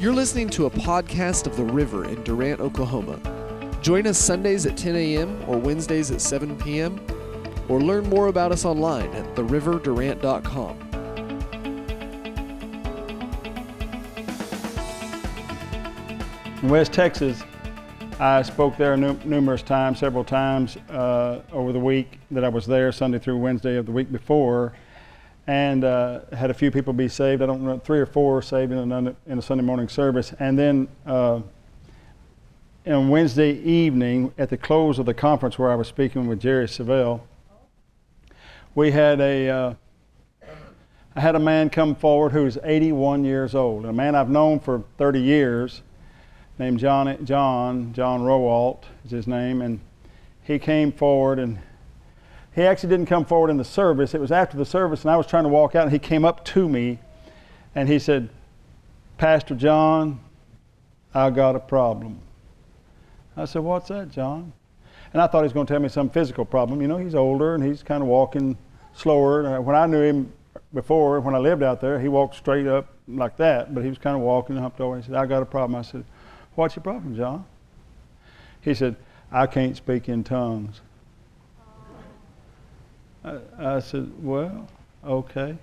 You're listening to a podcast of The River in Durant, Oklahoma. Join us Sundays at 10 a.m. or Wednesdays at 7 p.m. or learn more about us online at theriverdurant.com. In West Texas, I spoke there nu- numerous times, several times uh, over the week that I was there, Sunday through Wednesday of the week before, and uh, had a few people be saved. I don't know, three or four saved in a, in a Sunday morning service. And then uh, on Wednesday evening, at the close of the conference where I was speaking with Jerry Savelle, we had a uh, I had a man come forward who's 81 years old, a man I've known for 30 years named John, John, John Rowalt is his name, and he came forward and he actually didn't come forward in the service. It was after the service, and I was trying to walk out, and he came up to me and he said, Pastor John, I got a problem. I said, What's that, John? And I thought he was going to tell me some physical problem. You know, he's older and he's kind of walking slower. When I knew him before, when I lived out there, he walked straight up like that, but he was kind of walking, humped over. He said, I got a problem. I said, What's your problem, John? He said, I can't speak in tongues. I, I said, Well, okay.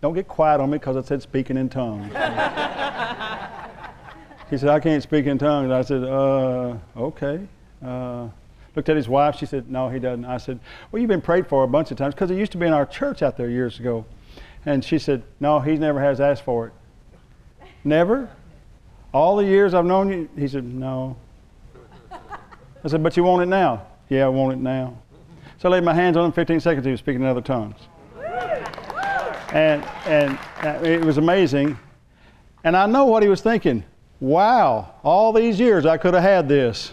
Don't get quiet on me because I said speaking in tongues. he said, I can't speak in tongues. I said, Uh, okay. Uh, looked at his wife. She said, No, he doesn't. I said, Well, you've been prayed for a bunch of times because he used to be in our church out there years ago. And she said, No, he never has asked for it. Never? All the years I've known you? He said, No. I said, But you want it now? Yeah, I want it now. So I laid my hands on him. 15 seconds, he was speaking in other tongues. And, and uh, it was amazing. And I know what he was thinking. Wow, all these years I could have had this.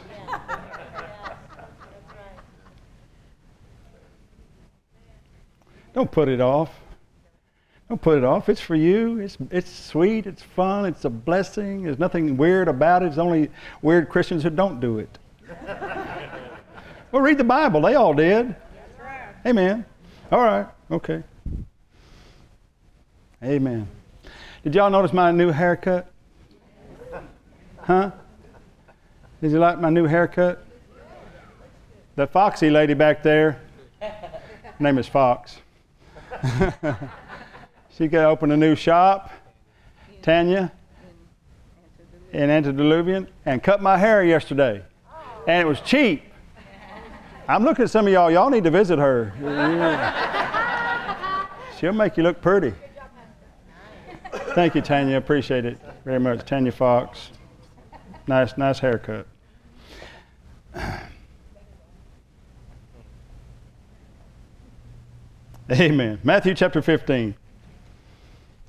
Don't put it off. Don't put it off. It's for you. It's, it's sweet. It's fun. It's a blessing. There's nothing weird about it. It's only weird Christians who don't do it. Well, read the Bible. They all did. Right. Amen. All right. Okay. Amen. Did y'all notice my new haircut? Huh? Did you like my new haircut? The foxy lady back there, her name is Fox. she could open a new shop, Tanya, in Antediluvian, and cut my hair yesterday. And it was cheap. I'm looking at some of y'all, y'all need to visit her. Yeah. She'll make you look pretty. Thank you, Tanya. Appreciate it very much. Tanya Fox. Nice, nice haircut. Amen. Matthew chapter 15.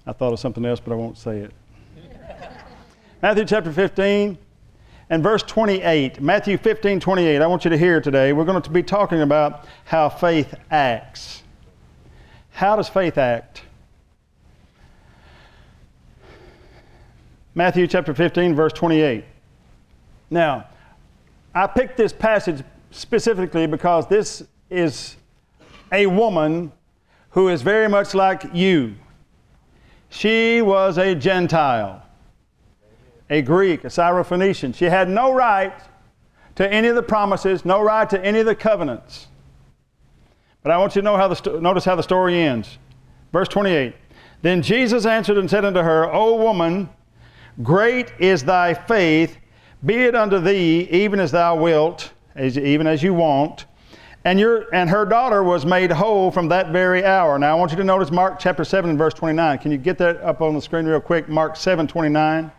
I thought of something else, but I won't say it. Matthew chapter 15 and verse 28. Matthew 15, 28. I want you to hear today. We're going to be talking about how faith acts. How does faith act? Matthew chapter 15, verse 28. Now, I picked this passage specifically because this is a woman who is very much like you. She was a Gentile, a Greek, a Syrophoenician. She had no right to any of the promises, no right to any of the covenants. But I want you to know how the notice how the story ends. Verse 28. Then Jesus answered and said unto her, O woman, great is thy faith, be it unto thee even as thou wilt, as, even as you want. And, your, and her daughter was made whole from that very hour. Now I want you to notice Mark chapter 7 and verse 29. Can you get that up on the screen real quick? Mark 7 29.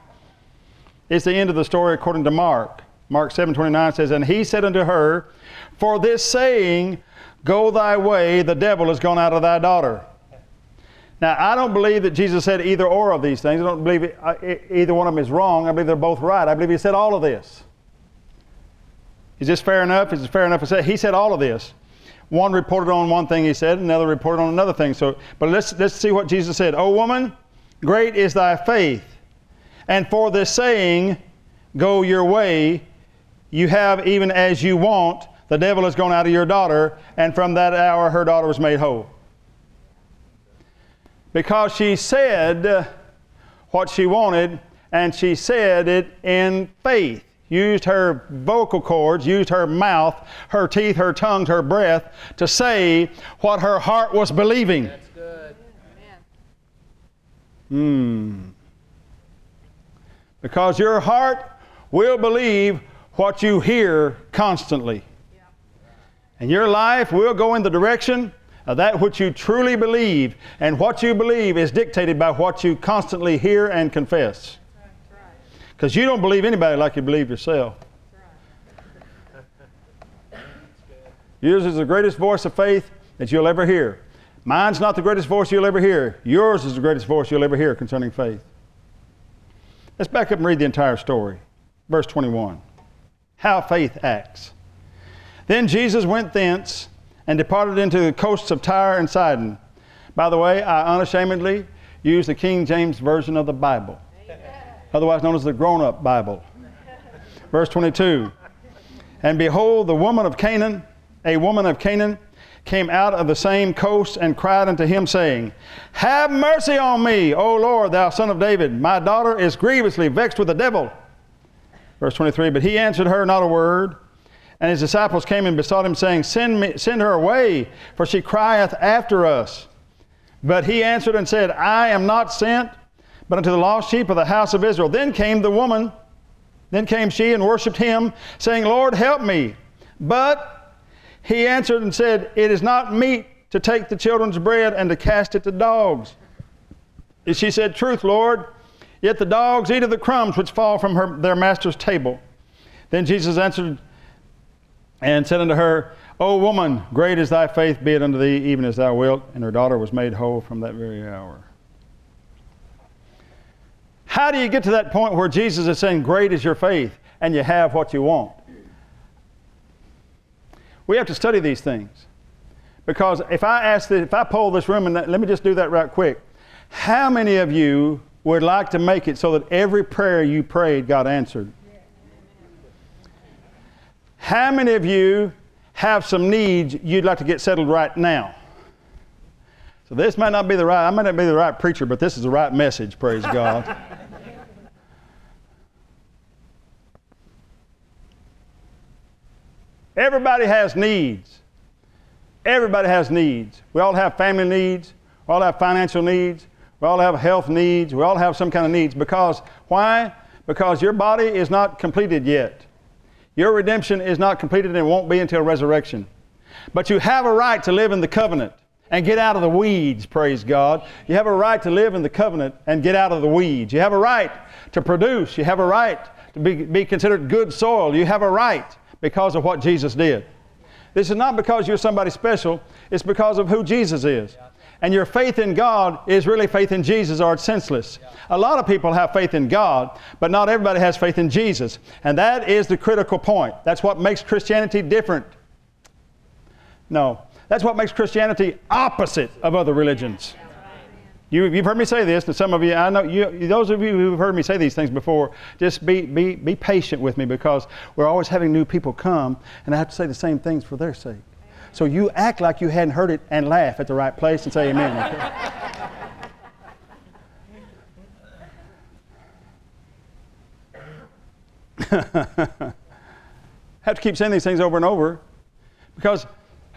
It's the end of the story according to Mark. Mark 7 29 says, And he said unto her, For this saying, Go thy way, the devil is gone out of thy daughter. Now, I don't believe that Jesus said either or of these things. I don't believe either one of them is wrong. I believe they're both right. I believe he said all of this. Is this fair enough? Is it fair enough to say? He said all of this. One reported on one thing he said, another reported on another thing. So, but let's, let's see what Jesus said. O woman, great is thy faith. And for this saying, go your way, you have even as you want. The devil has gone out of your daughter, and from that hour her daughter was made whole. Because she said what she wanted, and she said it in faith. Used her vocal cords, used her mouth, her teeth, her tongue, her breath to say what her heart was believing. That's good. Hmm. Because your heart will believe what you hear constantly. And your life will go in the direction of that which you truly believe. And what you believe is dictated by what you constantly hear and confess. Because you don't believe anybody like you believe yourself. Yours is the greatest voice of faith that you'll ever hear. Mine's not the greatest voice you'll ever hear. Yours is the greatest voice you'll ever hear concerning faith. Let's back up and read the entire story. Verse 21. How faith acts. Then Jesus went thence and departed into the coasts of Tyre and Sidon. By the way, I unashamedly use the King James Version of the Bible, otherwise known as the grown up Bible. Verse 22 And behold, the woman of Canaan, a woman of Canaan, came out of the same coast and cried unto him, saying, Have mercy on me, O Lord, thou son of David. My daughter is grievously vexed with the devil. Verse 23 But he answered her not a word. And his disciples came and besought him, saying, Send, me, send her away, for she crieth after us. But he answered and said, I am not sent, but unto the lost sheep of the house of Israel. Then came the woman, then came she and worshipped him, saying, Lord, help me. But he answered and said, It is not meet to take the children's bread and to cast it to dogs. And she said, Truth, Lord, yet the dogs eat of the crumbs which fall from her, their master's table. Then Jesus answered and said unto her, O woman, great is thy faith, be it unto thee even as thou wilt. And her daughter was made whole from that very hour. How do you get to that point where Jesus is saying, Great is your faith, and you have what you want? We have to study these things. Because if I ask, if I poll this room, and let me just do that right quick. How many of you would like to make it so that every prayer you prayed got answered? How many of you have some needs you'd like to get settled right now? So this might not be the right, I might not be the right preacher, but this is the right message, praise God. Everybody has needs. Everybody has needs. We all have family needs. We all have financial needs. We all have health needs. We all have some kind of needs because why? Because your body is not completed yet. Your redemption is not completed and won't be until resurrection. But you have a right to live in the covenant and get out of the weeds, praise God. You have a right to live in the covenant and get out of the weeds. You have a right to produce. You have a right to be, be considered good soil. You have a right because of what Jesus did. This is not because you're somebody special, it's because of who Jesus is. And your faith in God is really faith in Jesus or it's senseless. A lot of people have faith in God, but not everybody has faith in Jesus. And that is the critical point. That's what makes Christianity different. No, that's what makes Christianity opposite of other religions. You, have heard me say this, and some of you, I know, you, those of you who've heard me say these things before, just be, be, be patient with me because we're always having new people come, and I have to say the same things for their sake. So you act like you hadn't heard it and laugh at the right place and say amen. have to keep saying these things over and over because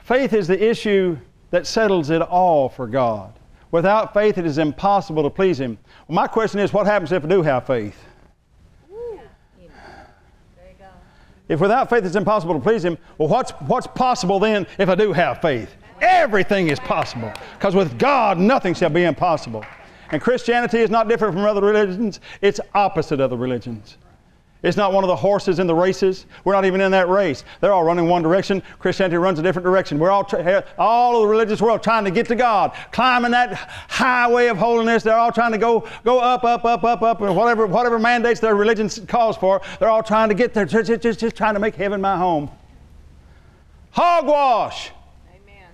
faith is the issue that settles it all for God. Without faith, it is impossible to please Him. Well, my question is what happens if I do have faith? If without faith it's impossible to please Him, well, what's, what's possible then if I do have faith? Everything is possible. Because with God, nothing shall be impossible. And Christianity is not different from other religions, it's opposite of the religions. It's not one of the horses in the races. We're not even in that race. They're all running one direction. Christianity runs a different direction. We're all, tra- all of the religious world trying to get to God, climbing that highway of holiness. They're all trying to go, go up, up, up, up, up, and whatever, whatever mandates their religion calls for, they're all trying to get there, just, just, just trying to make heaven my home. Hogwash. Amen.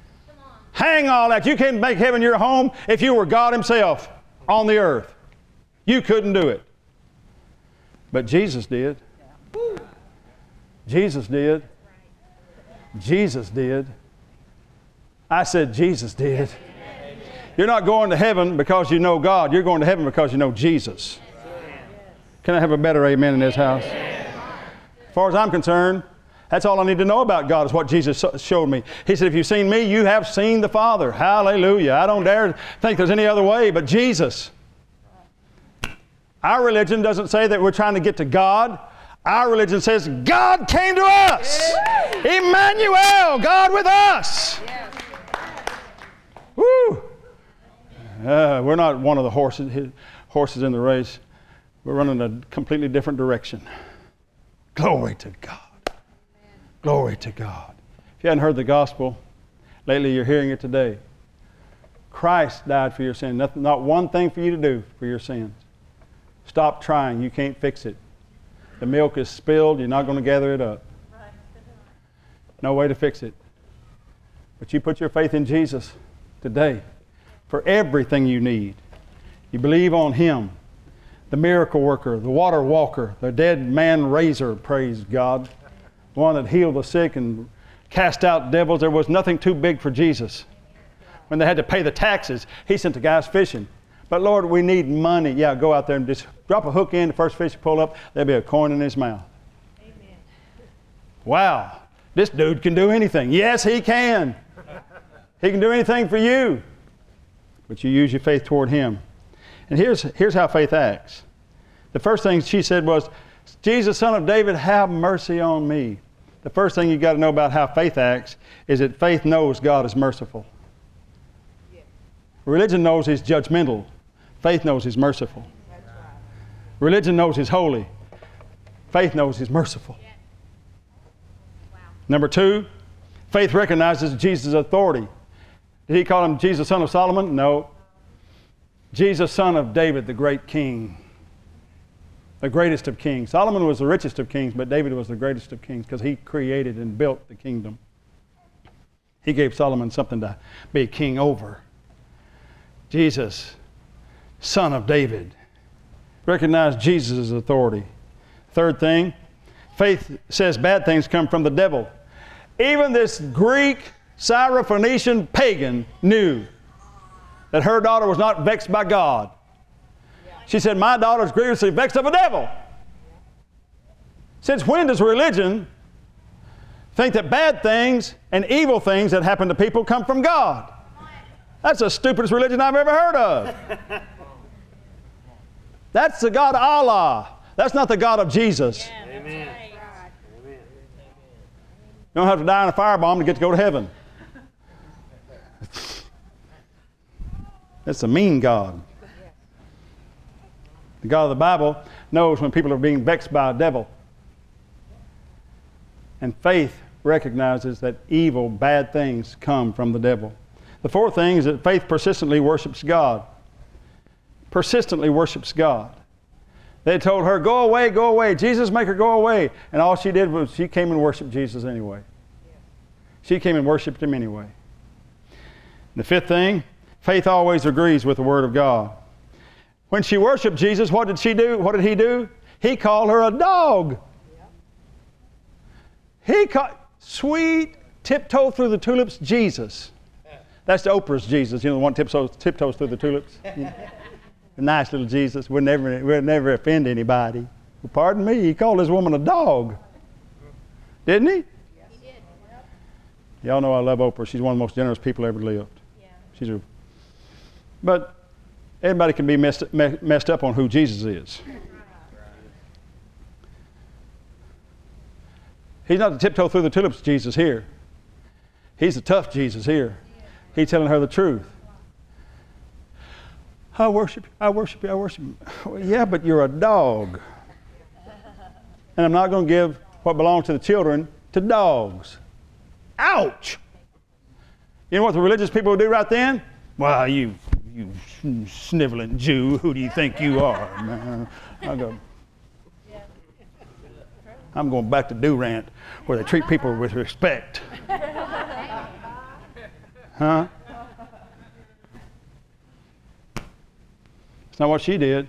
Hang all that. You can't make heaven your home if you were God Himself on the earth. You couldn't do it. But Jesus did. Jesus did. Jesus did. I said, Jesus did. You're not going to heaven because you know God. You're going to heaven because you know Jesus. Can I have a better amen in this house? As far as I'm concerned, that's all I need to know about God is what Jesus showed me. He said, If you've seen me, you have seen the Father. Hallelujah. I don't dare think there's any other way but Jesus. Our religion doesn't say that we're trying to get to God. Our religion says God came to us. Emmanuel, God with us. Woo! Uh, we're not one of the horses, horses in the race. We're running a completely different direction. Glory to God. Glory to God. If you hadn't heard the gospel, lately you're hearing it today. Christ died for your sin. Nothing, not one thing for you to do for your sins. Stop trying. You can't fix it. The milk is spilled. You're not going to gather it up. No way to fix it. But you put your faith in Jesus today for everything you need. You believe on Him, the miracle worker, the water walker, the dead man raiser, praise God, one that healed the sick and cast out devils. There was nothing too big for Jesus. When they had to pay the taxes, He sent the guys fishing. But Lord, we need money. Yeah, go out there and just drop a hook in. The first fish you pull up, there'll be a coin in his mouth. Amen. Wow, this dude can do anything. Yes, he can. he can do anything for you. But you use your faith toward him. And here's, here's how faith acts. The first thing she said was, Jesus, son of David, have mercy on me. The first thing you got to know about how faith acts is that faith knows God is merciful. Religion knows He's judgmental. Faith knows He's merciful. Religion knows He's holy. Faith knows He's merciful. Number two, faith recognizes Jesus' authority. Did he call him Jesus, son of Solomon? No. Jesus, son of David, the great king, the greatest of kings. Solomon was the richest of kings, but David was the greatest of kings because he created and built the kingdom. He gave Solomon something to be king over. Jesus, son of David. Recognize Jesus' authority. Third thing, faith says bad things come from the devil. Even this Greek, Syrophoenician pagan knew that her daughter was not vexed by God. She said, My daughter is grievously vexed of a devil. Since when does religion think that bad things and evil things that happen to people come from God? That's the stupidest religion I've ever heard of. That's the God of Allah. That's not the God of Jesus. Amen. You don't have to die in a firebomb to get to go to heaven. That's a mean God. The God of the Bible knows when people are being vexed by a devil. And faith recognizes that evil, bad things come from the devil. The fourth thing is that faith persistently worships God. Persistently worships God. They told her, Go away, go away. Jesus, make her go away. And all she did was she came and worshiped Jesus anyway. She came and worshiped him anyway. The fifth thing, faith always agrees with the Word of God. When she worshiped Jesus, what did she do? What did he do? He called her a dog. He called, sweet, tiptoe through the tulips, Jesus. That's the Oprah's Jesus, you know, the one tiptoes, tiptoes through the tulips. nice little Jesus. Would never, would never offend anybody. Well, pardon me, he called this woman a dog. Didn't he? Yes. He did. Y'all know I love Oprah. She's one of the most generous people ever lived. Yeah. She's a, but everybody can be messed, messed up on who Jesus is. He's not the tiptoe through the tulips Jesus here. He's the tough Jesus here. He's telling her the truth. I worship you, I worship you, I worship you. Well, yeah, but you're a dog. And I'm not going to give what belongs to the children to dogs. Ouch! You know what the religious people do right then? Well, you, you sniveling Jew, who do you think you are? I go, I'm going back to Durant where they treat people with respect. Huh? Not what she did.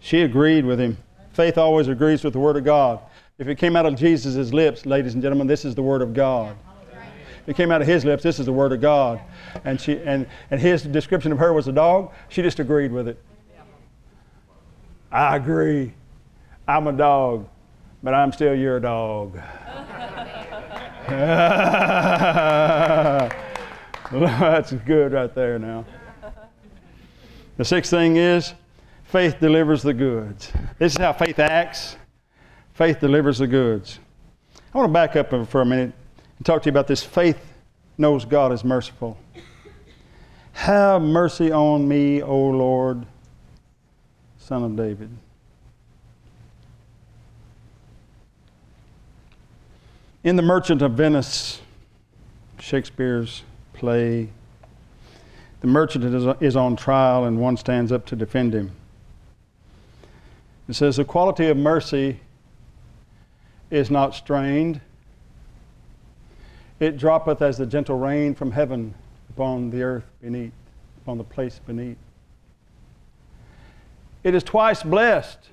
She agreed with him. Faith always agrees with the Word of God. If it came out of Jesus' lips, ladies and gentlemen, this is the Word of God. If it came out of his lips, this is the Word of God. And, she, and, and his description of her was a dog, she just agreed with it. I agree. I'm a dog, but I'm still your dog. That's good right there now. The sixth thing is faith delivers the goods. This is how faith acts. Faith delivers the goods. I want to back up for a minute and talk to you about this faith knows God is merciful. Have mercy on me, O Lord, Son of David. In The Merchant of Venice, Shakespeare's play, the merchant is on trial and one stands up to defend him. It says, The quality of mercy is not strained, it droppeth as the gentle rain from heaven upon the earth beneath, upon the place beneath. It is twice blessed.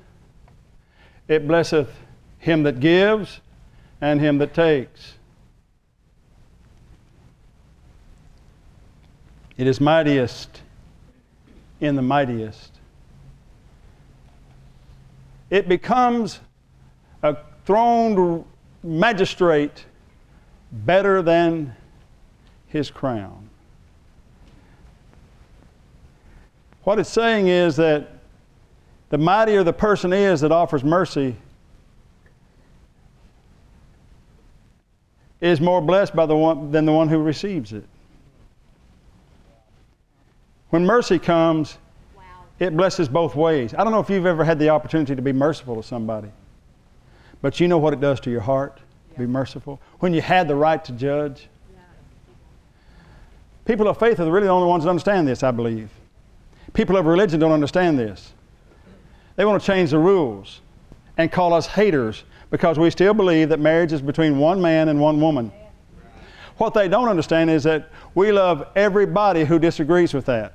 It blesseth him that gives and him that takes. It is mightiest in the mightiest. It becomes a throned magistrate better than his crown. What it's saying is that the mightier the person is that offers mercy is more blessed by the one, than the one who receives it. When mercy comes, wow. it blesses both ways. I don't know if you've ever had the opportunity to be merciful to somebody, but you know what it does to your heart to be merciful. When you had the right to judge. People of faith are really the only ones that understand this, I believe. People of religion don't understand this. They want to change the rules and call us haters because we still believe that marriage is between one man and one woman. What they don't understand is that we love everybody who disagrees with that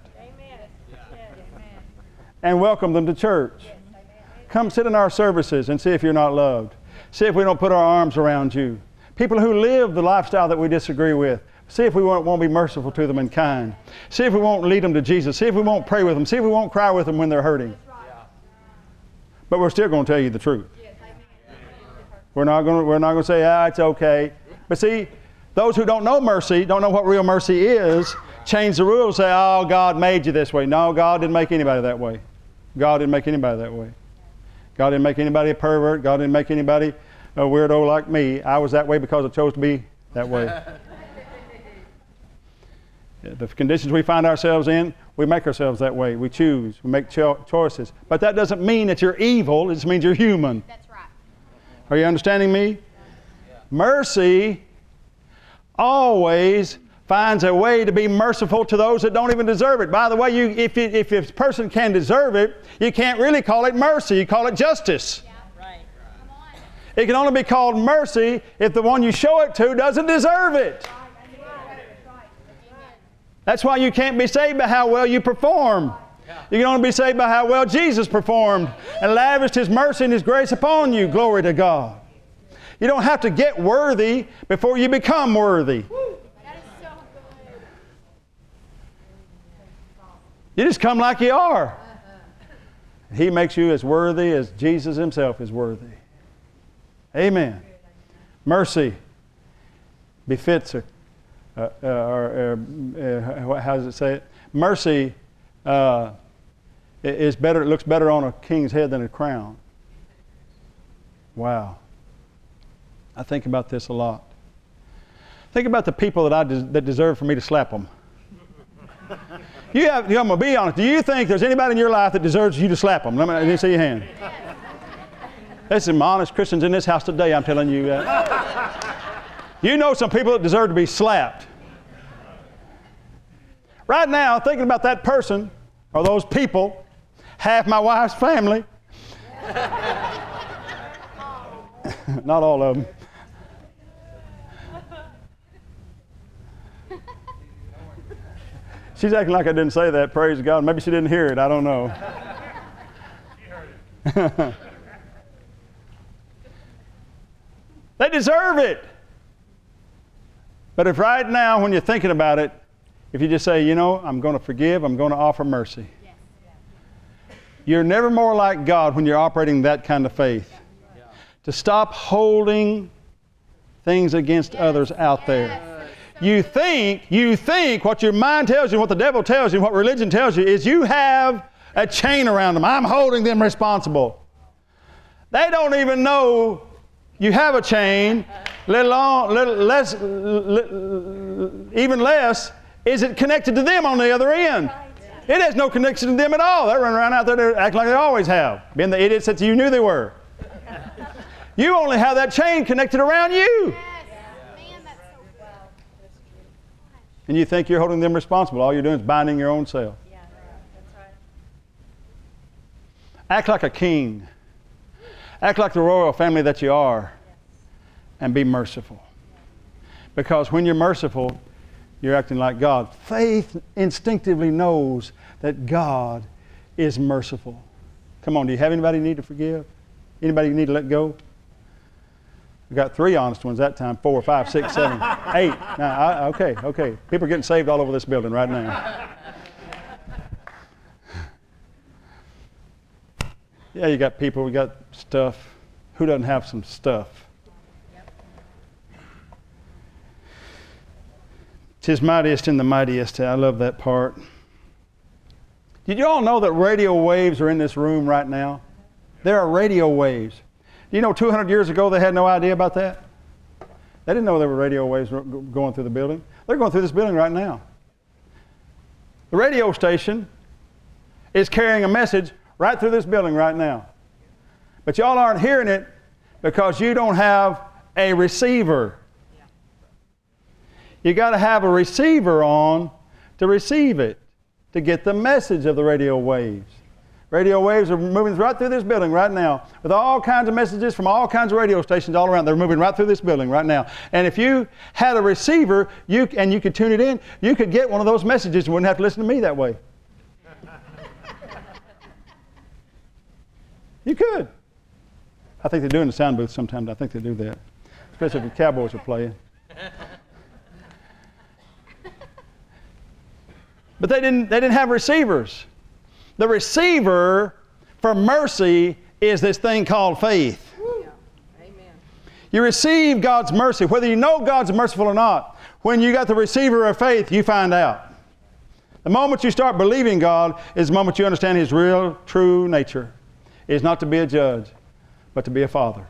and welcome them to church. Come sit in our services and see if you're not loved. See if we don't put our arms around you. People who live the lifestyle that we disagree with, see if we won't, won't be merciful to them and kind. See if we won't lead them to Jesus. See if we won't pray with them. See if we won't cry with them when they're hurting. But we're still going to tell you the truth. We're not going to, we're not going to say, ah, it's okay. But see, those who don't know mercy, don't know what real mercy is, change the rules, say, oh, God made you this way. No, God didn't make anybody that way. God didn't make anybody that way. God didn't make anybody a pervert. God didn't make anybody a weirdo like me. I was that way because I chose to be that way. the conditions we find ourselves in, we make ourselves that way. We choose, we make cho- choices. But that doesn't mean that you're evil, it just means you're human. That's right. Are you understanding me? Yeah. Mercy always finds a way to be merciful to those that don't even deserve it. By the way, you, if, it, if a person can deserve it, you can't really call it mercy, you call it justice. Yeah. Right. It can only be called mercy if the one you show it to doesn't deserve it. That's why you can't be saved by how well you perform. You can only be saved by how well Jesus performed and lavished His mercy and His grace upon you. Glory to God. You don't have to get worthy before you become worthy. You just come like you are. He makes you as worthy as Jesus Himself is worthy. Amen. Mercy befits her. Uh, or, uh how does it say it? Mercy uh, is better. It looks better on a king's head than a crown. Wow. I think about this a lot. Think about the people that I des- that deserve for me to slap them. You have, I'm going to be honest. Do you think there's anybody in your life that deserves you to slap them? Let me, let me see your hand. There's some honest Christians in this house today, I'm telling you that. You know some people that deserve to be slapped. Right now, thinking about that person or those people, half my wife's family, not all of them. She's acting like I didn't say that. Praise God. Maybe she didn't hear it. I don't know. they deserve it. But if right now, when you're thinking about it, if you just say, you know, I'm going to forgive, I'm going to offer mercy, You're never more like God when you're operating that kind of faith. To stop holding things against others out there. You think, you think what your mind tells you, what the devil tells you, what religion tells you is you have a chain around them. I'm holding them responsible. They don't even know you have a chain, little, little less, even less, is it connected to them on the other end? It has no connection to them at all. They're running around out there acting like they always have, being the idiots that you knew they were. You only have that chain connected around you. And you think you're holding them responsible. All you're doing is binding your own self. Act like a king. Act like the royal family that you are. And be merciful. Because when you're merciful, you're acting like God. Faith instinctively knows that God is merciful. Come on, do you have anybody you need to forgive? Anybody you need to let go? We got three honest ones that time four, five, six, seven, eight. Now, I, okay, okay. People are getting saved all over this building right now. Yeah, you got people, we got stuff. Who doesn't have some stuff? Tis mightiest in the mightiest. I love that part. Did you all know that radio waves are in this room right now? There are radio waves. You know 200 years ago they had no idea about that? They didn't know there were radio waves going through the building. They're going through this building right now. The radio station is carrying a message right through this building right now. But y'all aren't hearing it because you don't have a receiver. You got to have a receiver on to receive it, to get the message of the radio waves. Radio waves are moving right through this building right now with all kinds of messages from all kinds of radio stations all around. They're moving right through this building right now. And if you had a receiver you, and you could tune it in, you could get one of those messages and wouldn't have to listen to me that way. you could. I think they do in the sound booth sometimes. I think they do that, especially if the Cowboys are playing. But they didn't, they didn't have receivers. The receiver for mercy is this thing called faith. You receive God's mercy, whether you know God's merciful or not. When you got the receiver of faith, you find out. The moment you start believing God is the moment you understand His real, true nature. It is not to be a judge, but to be a father.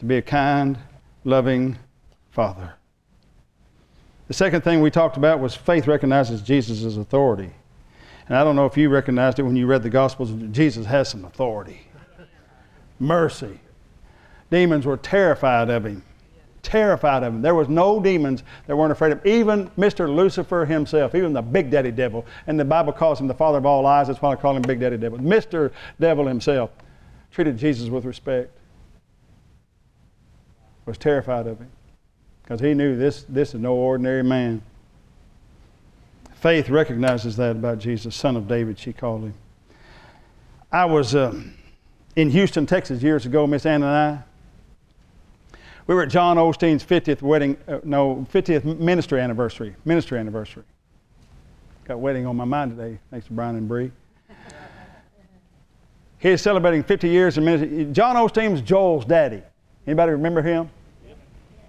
To be a kind, loving father. The second thing we talked about was faith recognizes Jesus' authority. And I don't know if you recognized it when you read the Gospels, Jesus has some authority. Mercy. Demons were terrified of him. Terrified of him. There was no demons that weren't afraid of him. Even Mr. Lucifer himself, even the big daddy devil. And the Bible calls him the father of all lies. That's why I call him big daddy devil. Mr. Devil himself treated Jesus with respect. Was terrified of him because he knew this, this is no ordinary man. Faith recognizes that about Jesus, son of David, she called him. I was uh, in Houston, Texas years ago, Miss Ann and I. We were at John Osteen's 50th wedding, uh, no, 50th ministry anniversary, ministry anniversary. Got wedding on my mind today, thanks to Brian and Bree. He's celebrating 50 years in ministry. John Osteen's Joel's daddy. Anybody remember him?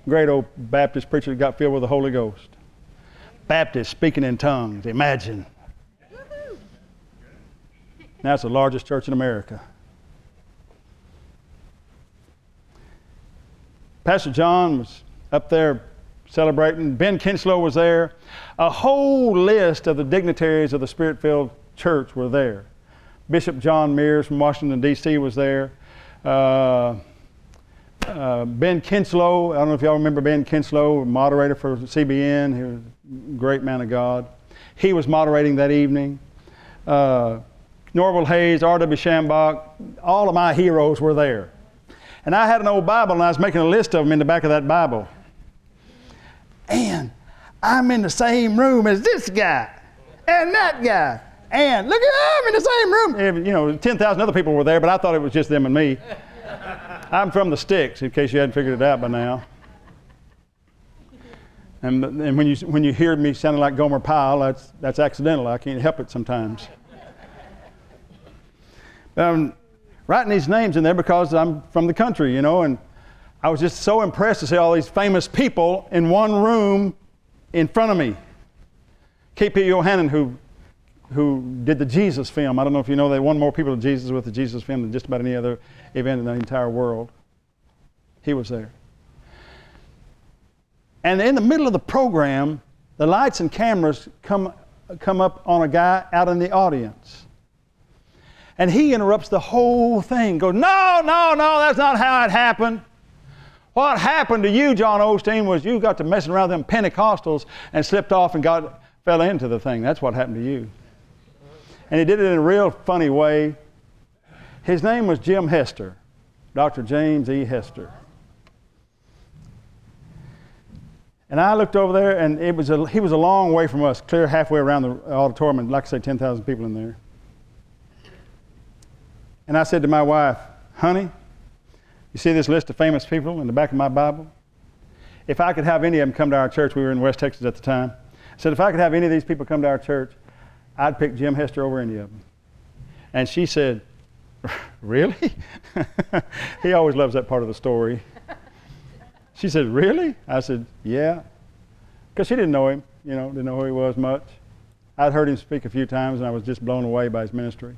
Great old Baptist preacher that got filled with the Holy Ghost. Baptist speaking in tongues. Imagine. Now it's the largest church in America. Pastor John was up there celebrating. Ben Kinchlow was there. A whole list of the dignitaries of the Spirit filled church were there. Bishop John Meares from Washington, D.C. was there. Uh, uh, ben Kinchlow, I don't know if y'all remember Ben Kinchlow, moderator for CBN. He was great man of God. He was moderating that evening. Uh, Norval Hayes, R.W. Schambach, all of my heroes were there. And I had an old Bible and I was making a list of them in the back of that Bible. And I'm in the same room as this guy and that guy. And look at I'm in the same room. You know, 10,000 other people were there, but I thought it was just them and me. I'm from the sticks, in case you hadn't figured it out by now. And, and when, you, when you hear me sounding like Gomer Pyle, that's, that's accidental. I can't help it sometimes. I'm writing these names in there because I'm from the country, you know, and I was just so impressed to see all these famous people in one room in front of me. K.P. Yohannan, who, who did the Jesus film, I don't know if you know, they won more people to Jesus with the Jesus film than just about any other event in the entire world. He was there. And in the middle of the program, the lights and cameras come, come up on a guy out in the audience. And he interrupts the whole thing, goes, No, no, no, that's not how it happened. What happened to you, John Osteen, was you got to messing around with them Pentecostals and slipped off and got fell into the thing. That's what happened to you. And he did it in a real funny way. His name was Jim Hester, Dr. James E. Hester. And I looked over there, and it was a, he was a long way from us, clear halfway around the auditorium, and like I say, 10,000 people in there. And I said to my wife, honey, you see this list of famous people in the back of my Bible? If I could have any of them come to our church, we were in West Texas at the time. I said, if I could have any of these people come to our church, I'd pick Jim Hester over any of them. And she said, Really? he always loves that part of the story. She said, Really? I said, Yeah. Because she didn't know him, you know, didn't know who he was much. I'd heard him speak a few times and I was just blown away by his ministry.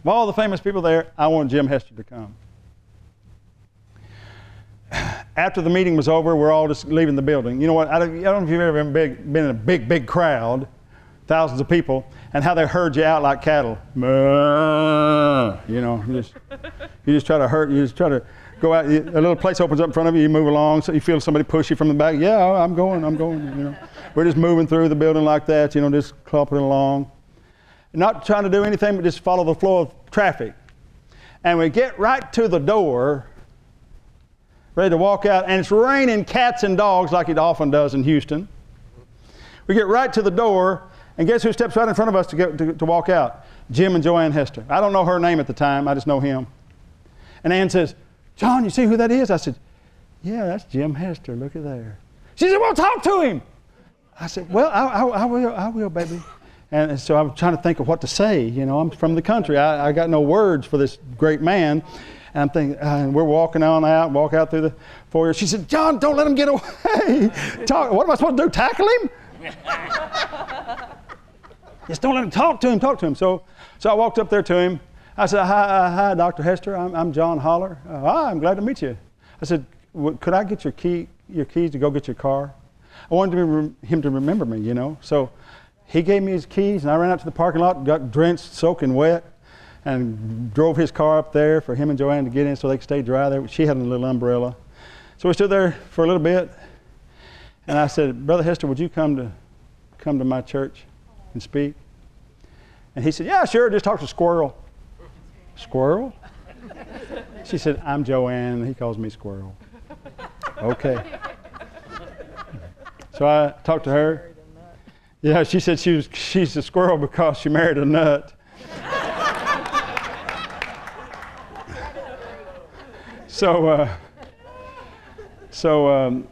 Of all the famous people there, I wanted Jim Hester to come. After the meeting was over, we're all just leaving the building. You know what? I don't, I don't know if you've ever been, big, been in a big, big crowd, thousands of people, and how they herd you out like cattle. You know, you just, you just try to hurt, you just try to go out. A little place opens up in front of you, you move along, so you feel somebody push you from the back. Yeah, I'm going, I'm going. You know, we're just moving through the building like that. You know, just clopping along, not trying to do anything but just follow the flow of traffic. And we get right to the door, ready to walk out, and it's raining cats and dogs like it often does in Houston. We get right to the door, and guess who steps right in front of us to, get, to, to walk out? Jim and Joanne Hester. I don't know her name at the time, I just know him. And Ann says, John, you see who that is? I said, Yeah, that's Jim Hester. Look at there. She said, Well, talk to him. I said, Well, I, I, I will, I will, baby. And so I'm trying to think of what to say. You know, I'm from the country. I, I got no words for this great man. And I'm thinking, uh, and we're walking on out, walk out through the foyer. She said, John, don't let him get away. Talk, what am I supposed to do? Tackle him? Just don't let him talk to him, talk to him. So, so I walked up there to him. I said, Hi, uh, hi Dr. Hester. I'm, I'm John Holler. Uh, hi, I'm glad to meet you. I said, Could I get your, key, your keys to go get your car? I wanted to him to remember me, you know. So he gave me his keys, and I ran out to the parking lot, got drenched, soaking wet, and drove his car up there for him and Joanne to get in so they could stay dry there. She had a little umbrella. So we stood there for a little bit, and I said, Brother Hester, would you come to, come to my church and speak? And he said, Yeah, sure, just talk to Squirrel. Squirrel? She said, I'm Joanne. He calls me Squirrel. Okay. So I talked to her. Yeah, she said she was, she's a squirrel because she married a nut. so, uh, so um,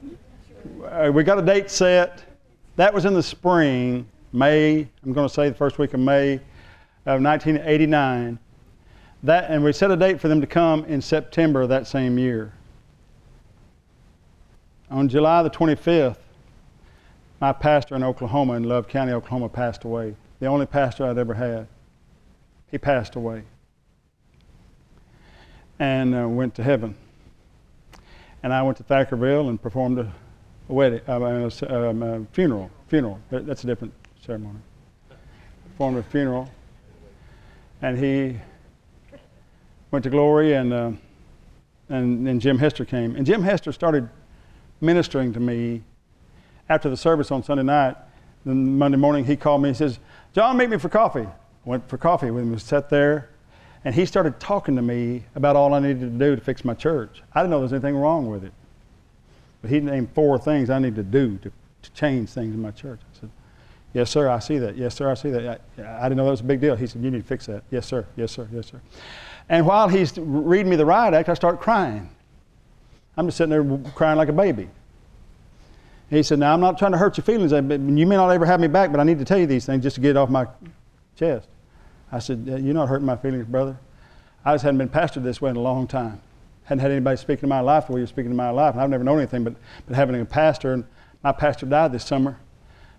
uh, we got a date set. That was in the spring, May. I'm going to say the first week of May of 1989. That, and we set a date for them to come in September of that same year. On July the 25th, my pastor in Oklahoma, in Love County, Oklahoma, passed away. The only pastor I'd ever had. He passed away and uh, went to heaven. And I went to Thackerville and performed a, a wedding, uh, a, um, a, funeral. Funeral. That's a different ceremony. Performed a funeral, and he went to glory, and uh, and then Jim Hester came, and Jim Hester started ministering to me after the service on Sunday night, then Monday morning, he called me and says, John, meet me for coffee. Went for coffee with him. We sat there, and he started talking to me about all I needed to do to fix my church. I didn't know there was anything wrong with it. But he named four things I needed to do to, to change things in my church. I said, Yes, sir, I see that. Yes, sir, I see that. I, I didn't know that was a big deal. He said, You need to fix that. Yes, sir. Yes, sir. Yes, sir. And while he's reading me the riot act, I start crying. I'm just sitting there crying like a baby. He said, Now, I'm not trying to hurt your feelings. Eh, you may not ever have me back, but I need to tell you these things just to get it off my chest. I said, You're not hurting my feelings, brother. I just hadn't been pastored this way in a long time. Hadn't had anybody speaking in my life the way you're speaking in my life. And I've never known anything but, but having a pastor. And my pastor died this summer.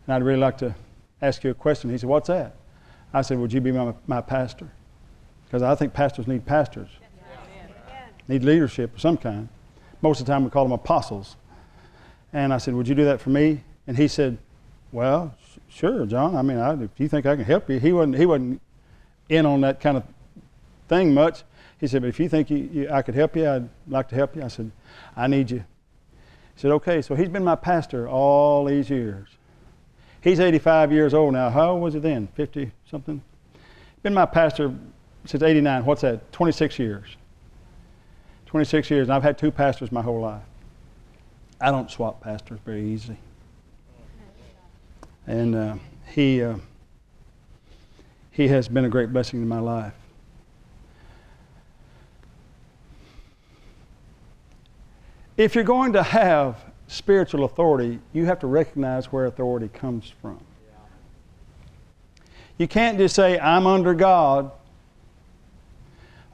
And I'd really like to ask you a question. He said, What's that? I said, Would you be my, my pastor? Because I think pastors need pastors, need leadership of some kind. Most of the time we call them apostles. And I said, Would you do that for me? And he said, Well, sh- sure, John. I mean, I, if you think I can help you, he wasn't, he wasn't in on that kind of thing much. He said, But if you think you, you, I could help you, I'd like to help you. I said, I need you. He said, Okay. So he's been my pastor all these years. He's 85 years old now. How old was he then? 50 something? Been my pastor since 89. What's that? 26 years. 26 years. And I've had two pastors my whole life. I don't swap pastors very easily. And uh, he, uh, he has been a great blessing in my life. If you're going to have spiritual authority, you have to recognize where authority comes from. You can't just say, I'm under God.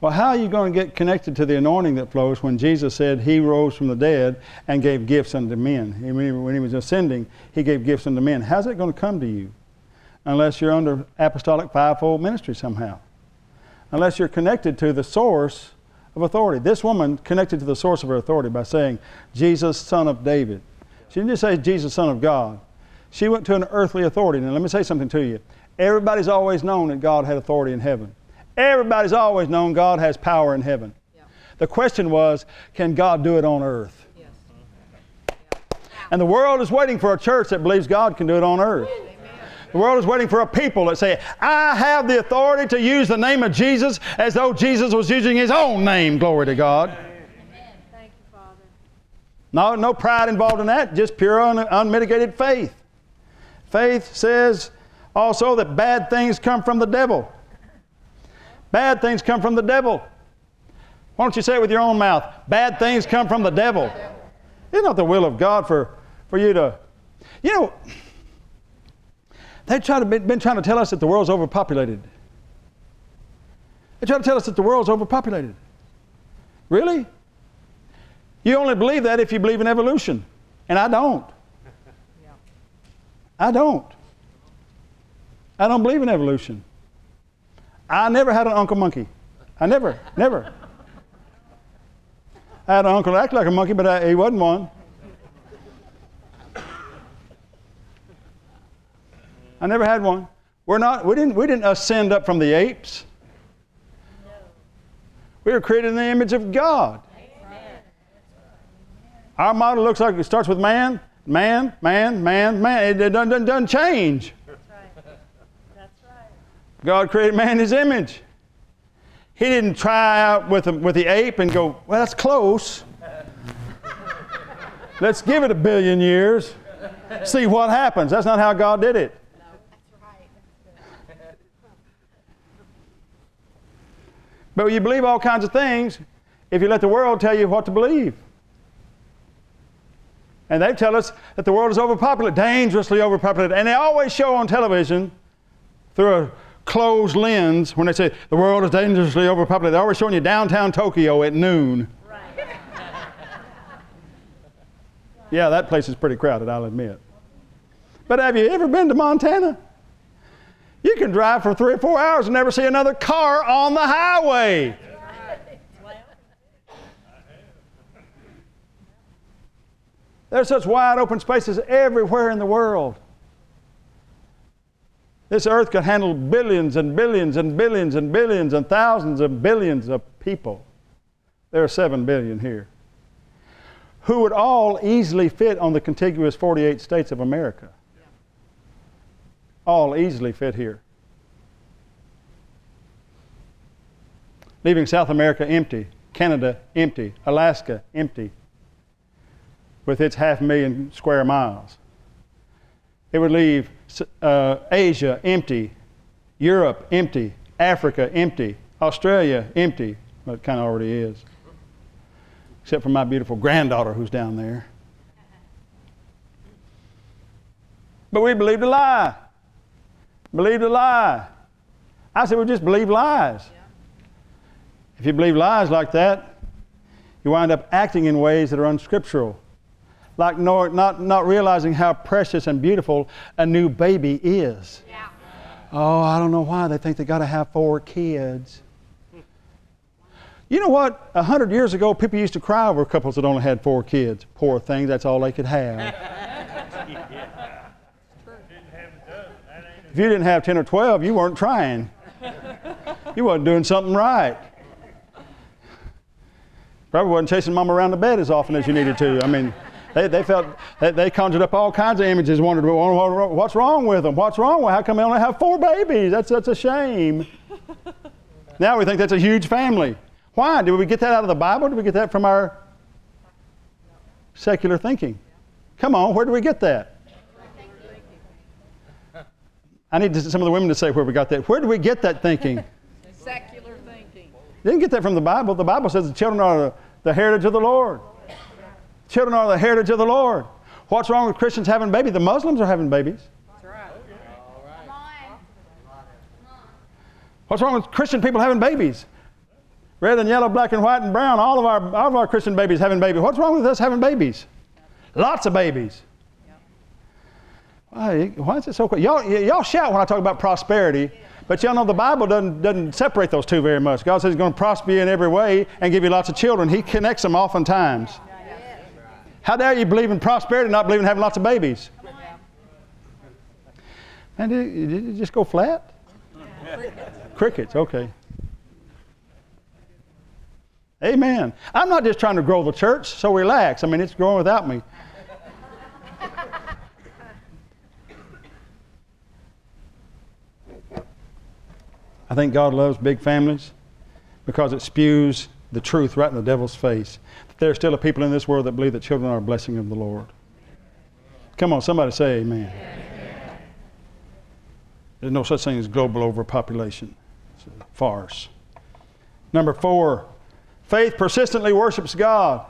Well, how are you going to get connected to the anointing that flows when Jesus said he rose from the dead and gave gifts unto men? When he was ascending, he gave gifts unto men. How's it going to come to you? Unless you're under apostolic fivefold ministry somehow. Unless you're connected to the source of authority. This woman connected to the source of her authority by saying, Jesus, son of David. She didn't just say, Jesus, son of God. She went to an earthly authority. Now, let me say something to you. Everybody's always known that God had authority in heaven. Everybody's always known God has power in heaven. Yeah. The question was, can God do it on earth? Yes. Yeah. And the world is waiting for a church that believes God can do it on earth. Amen. The world is waiting for a people that say, I have the authority to use the name of Jesus as though Jesus was using his own name. Glory to God. Amen. Thank you, Father. No, no pride involved in that, just pure un- unmitigated faith. Faith says also that bad things come from the devil. Bad things come from the devil. Why don't you say it with your own mouth? Bad things come from the devil. It's not the will of God for, for you to. You know, they've tried to, been trying to tell us that the world's overpopulated. They try to tell us that the world's overpopulated. Really? You only believe that if you believe in evolution. And I don't. I don't. I don't believe in evolution. I never had an Uncle Monkey. I never, never. I had an uncle that acted like a monkey, but I, he wasn't one. I never had one. We're not, we, didn't, we didn't ascend up from the apes. No. We were created in the image of God. Amen. Our model looks like it starts with man, man, man, man, man. It doesn't, doesn't change. God created man in his image. He didn't try out with the, with the ape and go, well, that's close. Let's give it a billion years, see what happens. That's not how God did it. But you believe all kinds of things if you let the world tell you what to believe. And they tell us that the world is overpopulated, dangerously overpopulated. And they always show on television through a closed lens when they say the world is dangerously overpopulated. They're always showing you downtown Tokyo at noon. Right. yeah, that place is pretty crowded, I'll admit. But have you ever been to Montana? You can drive for three or four hours and never see another car on the highway. There's such wide open spaces everywhere in the world. This earth could handle billions and billions and billions and billions and thousands of billions of people. There are seven billion here. Who would all easily fit on the contiguous 48 states of America. All easily fit here. Leaving South America empty, Canada empty, Alaska empty, with its half million square miles. It would leave uh, Asia empty, Europe empty, Africa empty, Australia empty. Well, it kind of already is. Except for my beautiful granddaughter who's down there. But we believed a lie. Believed a lie. I said, we just believe lies. If you believe lies like that, you wind up acting in ways that are unscriptural, like no, not, not realizing how precious and beautiful a new baby is. Yeah. Oh, I don't know why they think they got to have four kids. You know what? A hundred years ago, people used to cry over couples that only had four kids. Poor things, that's all they could have. if you didn't have 10 or 12, you weren't trying. You wasn't doing something right. Probably wasn't chasing mom around the bed as often as you needed to. I mean, they, they felt, they, they conjured up all kinds of images, wondered, what's wrong with them? What's wrong with How come they only have four babies? That's, that's a shame. now we think that's a huge family. Why? Did we get that out of the Bible? Did we get that from our secular thinking? Come on, where did we get that? I need some of the women to say where we got that. Where did we get that thinking? Secular thinking. Didn't get that from the Bible. The Bible says the children are the, the heritage of the Lord. Children are the heritage of the Lord. What's wrong with Christians having babies? The Muslims are having babies. What's wrong with Christian people having babies? Red and yellow, black and white and brown, all of our, all of our Christian babies having babies. What's wrong with us having babies? Lots of babies. Why, why is it so cool? Y'all, y'all shout when I talk about prosperity, but y'all know the Bible doesn't, doesn't separate those two very much. God says He's going to prosper you in every way and give you lots of children. He connects them oftentimes. How dare you believe in prosperity and not believe in having lots of babies? And did, did it just go flat? Crickets, okay. Amen. I'm not just trying to grow the church, so relax. I mean, it's growing without me. I think God loves big families because it spews the truth right in the devil's face. There are still people in this world that believe that children are a blessing of the Lord. Come on, somebody say amen. amen. There's no such thing as global overpopulation. It's a farce. Number four, faith persistently worships God.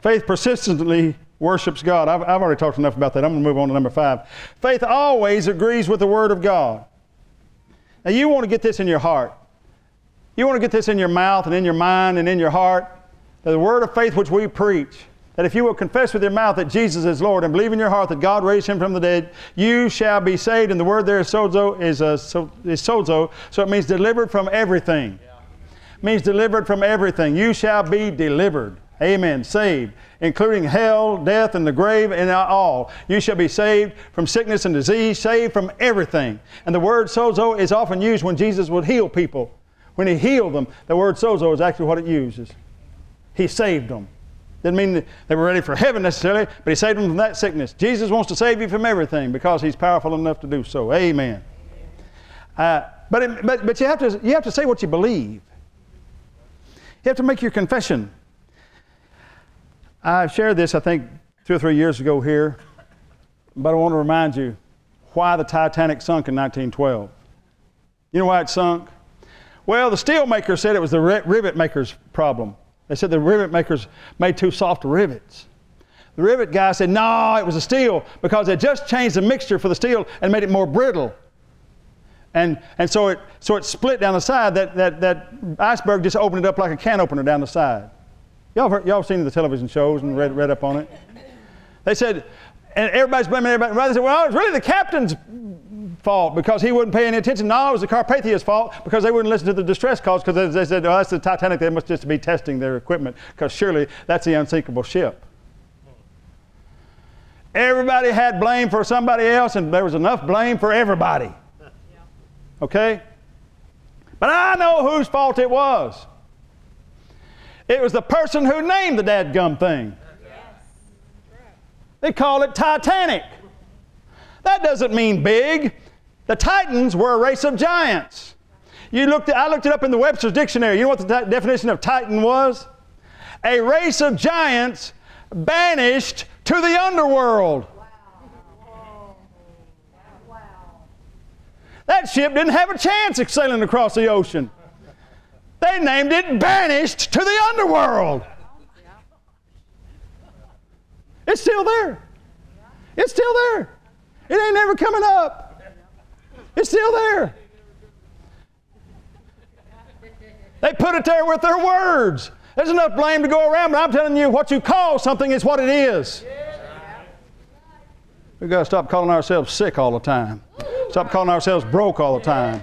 Faith persistently worships God. I've, I've already talked enough about that. I'm going to move on to number five. Faith always agrees with the Word of God. Now, you want to get this in your heart. You want to get this in your mouth and in your mind and in your heart. The word of faith which we preach, that if you will confess with your mouth that Jesus is Lord and believe in your heart that God raised him from the dead, you shall be saved. And the word there is sozo, is, uh, so, is sozo, so it means delivered from everything. Yeah. Means delivered from everything. You shall be delivered. Amen. Saved, including hell, death, and the grave, and all. You shall be saved from sickness and disease, saved from everything. And the word sozo is often used when Jesus would heal people. When he healed them, the word sozo is actually what it uses. He saved them. Didn't mean they were ready for heaven necessarily, but He saved them from that sickness. Jesus wants to save you from everything because He's powerful enough to do so. Amen. Uh, but, it, but, but you, have to, you have to say what you believe. You have to make your confession. I shared this, I think, two or three years ago here, but I want to remind you why the Titanic sunk in 1912. You know why it sunk? Well, the steel maker said it was the rivet maker's problem. They said the rivet makers made too soft rivets. The rivet guy said, no, it was the steel because they just changed the mixture for the steel and made it more brittle. And, and so, it, so it split down the side. That, that, that iceberg just opened it up like a can opener down the side. Y'all, heard, y'all seen the television shows and read, read up on it? They said, and everybody's blaming everybody. They said, well, it's really the captain's fault because he wouldn't pay any attention. No, it was the Carpathia's fault because they wouldn't listen to the distress calls because they said, oh, that's the Titanic. They must just be testing their equipment because surely that's the unsinkable ship. Everybody had blame for somebody else, and there was enough blame for everybody. Okay? But I know whose fault it was. It was the person who named the dadgum thing. They call it Titanic. That doesn't mean big. The Titans were a race of giants. You looked I looked it up in the Webster's Dictionary. You know what the t- definition of Titan was? A race of giants banished to the underworld. That ship didn't have a chance of sailing across the ocean. They named it Banished to the Underworld. It's still there. It's still there. It ain't never coming up. It's still there. They put it there with their words. There's enough blame to go around, but I'm telling you, what you call something is what it is. We've got to stop calling ourselves sick all the time. Stop calling ourselves broke all the time.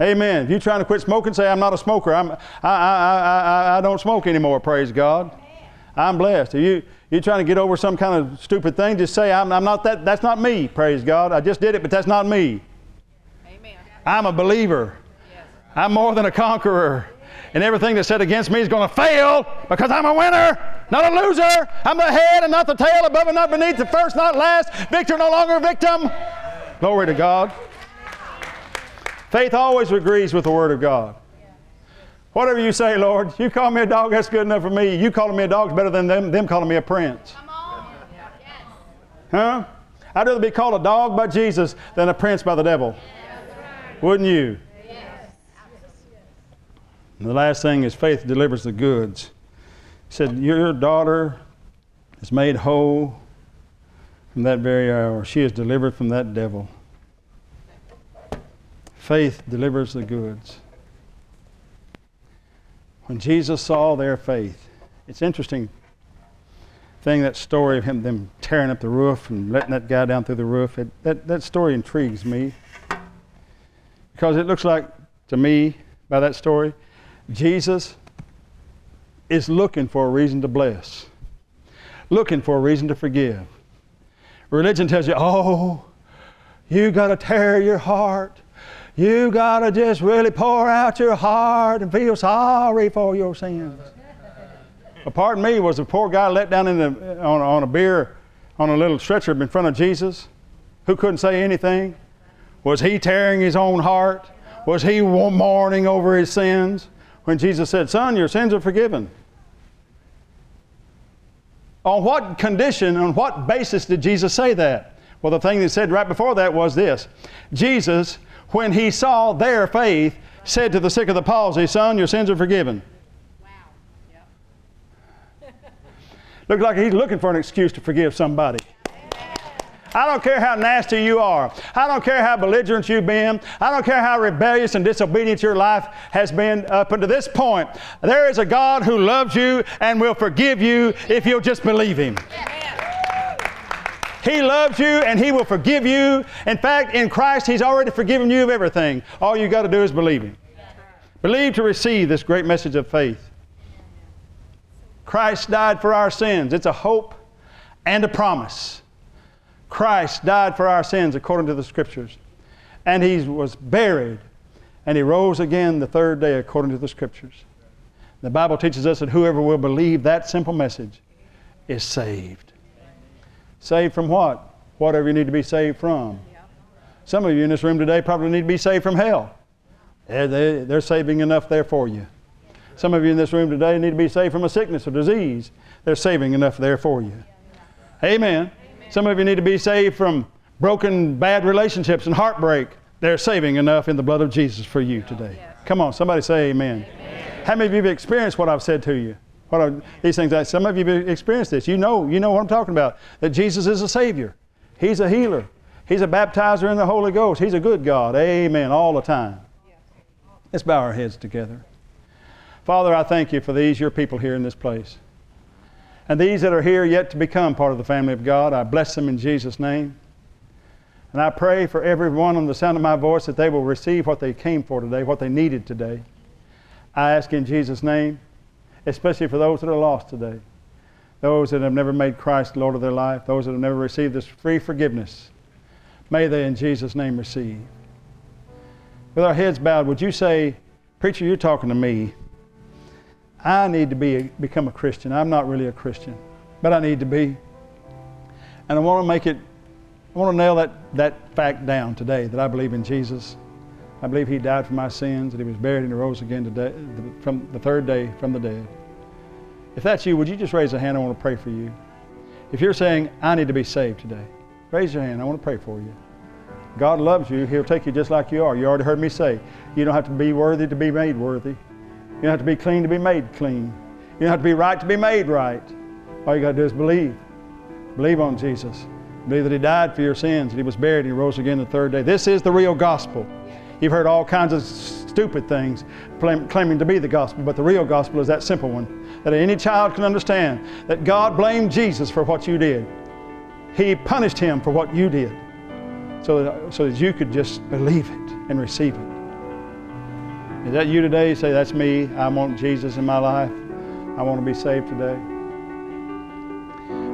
Amen. If you're trying to quit smoking, say, I'm not a smoker. I'm, I, I, I, I, don't smoke anymore, praise God. I'm blessed. If you, you're trying to get over some kind of stupid thing, just say, I'm, I'm not that, that's not me, praise God. I just did it, but that's not me. I'm a believer. I'm more than a conqueror. And everything that's said against me is going to fail because I'm a winner, not a loser. I'm the head and not the tail, above and not beneath, the first, not last, victor, no longer victim. Glory to God. Faith always agrees with the Word of God. Whatever you say, Lord, you call me a dog, that's good enough for me. You calling me a dog is better than them, them calling me a prince. Huh? I'd rather be called a dog by Jesus than a prince by the devil. Wouldn't you? And the last thing is faith delivers the goods. He said, Your daughter is made whole from that very hour. She is delivered from that devil. Faith delivers the goods. When Jesus saw their faith, it's interesting thing that story of him them tearing up the roof and letting that guy down through the roof. It, that, that story intrigues me because it looks like to me by that story Jesus is looking for a reason to bless, looking for a reason to forgive. Religion tells you, oh, you got to tear your heart. You got to just really pour out your heart and feel sorry for your sins. Pardon me, was the poor guy let down in the, on, on a bier on a little stretcher in front of Jesus who couldn't say anything? Was he tearing his own heart? Was he mourning over his sins? when Jesus said, Son, your sins are forgiven. On what condition, on what basis did Jesus say that? Well, the thing that said right before that was this Jesus, when he saw their faith, said to the sick of the palsy, Son, your sins are forgiven. Wow. Yep. Looked like he's looking for an excuse to forgive somebody. I don't care how nasty you are. I don't care how belligerent you've been. I don't care how rebellious and disobedient your life has been up until this point. There is a God who loves you and will forgive you if you'll just believe Him. He loves you and He will forgive you. In fact, in Christ, He's already forgiven you of everything. All you've got to do is believe Him. Believe to receive this great message of faith. Christ died for our sins. It's a hope and a promise. Christ died for our sins according to the Scriptures. And he was buried, and he rose again the third day according to the Scriptures. The Bible teaches us that whoever will believe that simple message is saved. Saved from what? Whatever you need to be saved from. Some of you in this room today probably need to be saved from hell. They're, saving enough there for you. Some of you in this room today need to be saved from a sickness or disease. They're saving enough there for you. Amen. Some of you need to be saved from broken, bad relationships and heartbreak. They're saving enough in the blood of Jesus for you today. Come on, somebody say amen. amen. How many of you have experienced what I've said to you? What are these things? Some of you have experienced this. You know, you know what I'm talking about. That Jesus is a Savior. He's a healer. He's a baptizer in the Holy Ghost. He's a good God. Amen. All the time. Let's bow our heads together. Father, I thank you for these, your people here in this place. And these that are here yet to become part of the family of God, I bless them in Jesus' name. And I pray for everyone on the sound of my voice that they will receive what they came for today, what they needed today. I ask in Jesus' name, especially for those that are lost today, those that have never made Christ Lord of their life, those that have never received this free forgiveness, may they in Jesus' name receive. With our heads bowed, would you say, Preacher, you're talking to me. I need to be become a Christian. I'm not really a Christian, but I need to be. And I want to make it, I want to nail that, that fact down today that I believe in Jesus. I believe He died for my sins, that He was buried and rose again today, from the third day from the dead. If that's you, would you just raise a hand? I want to pray for you. If you're saying, I need to be saved today, raise your hand. I want to pray for you. God loves you. He'll take you just like you are. You already heard me say, you don't have to be worthy to be made worthy. You don't have to be clean to be made clean. You don't have to be right to be made right. All you got to do is believe. Believe on Jesus. Believe that He died for your sins, that He was buried, and He rose again the third day. This is the real gospel. You've heard all kinds of stupid things claiming to be the gospel, but the real gospel is that simple one that any child can understand that God blamed Jesus for what you did. He punished him for what you did so that, so that you could just believe it and receive it. Is that you today? Say, That's me. I want Jesus in my life. I want to be saved today.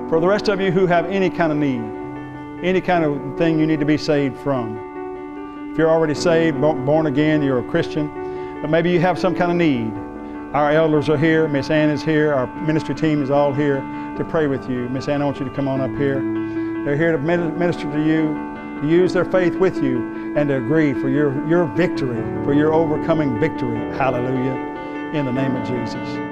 For the rest of you who have any kind of need, any kind of thing you need to be saved from, if you're already saved, born again, you're a Christian, but maybe you have some kind of need, our elders are here. Miss Ann is here. Our ministry team is all here to pray with you. Miss Ann, I want you to come on up here. They're here to minister to you, to use their faith with you, and to agree for your, your victory, for your overcoming victory. Hallelujah. In the name of Jesus.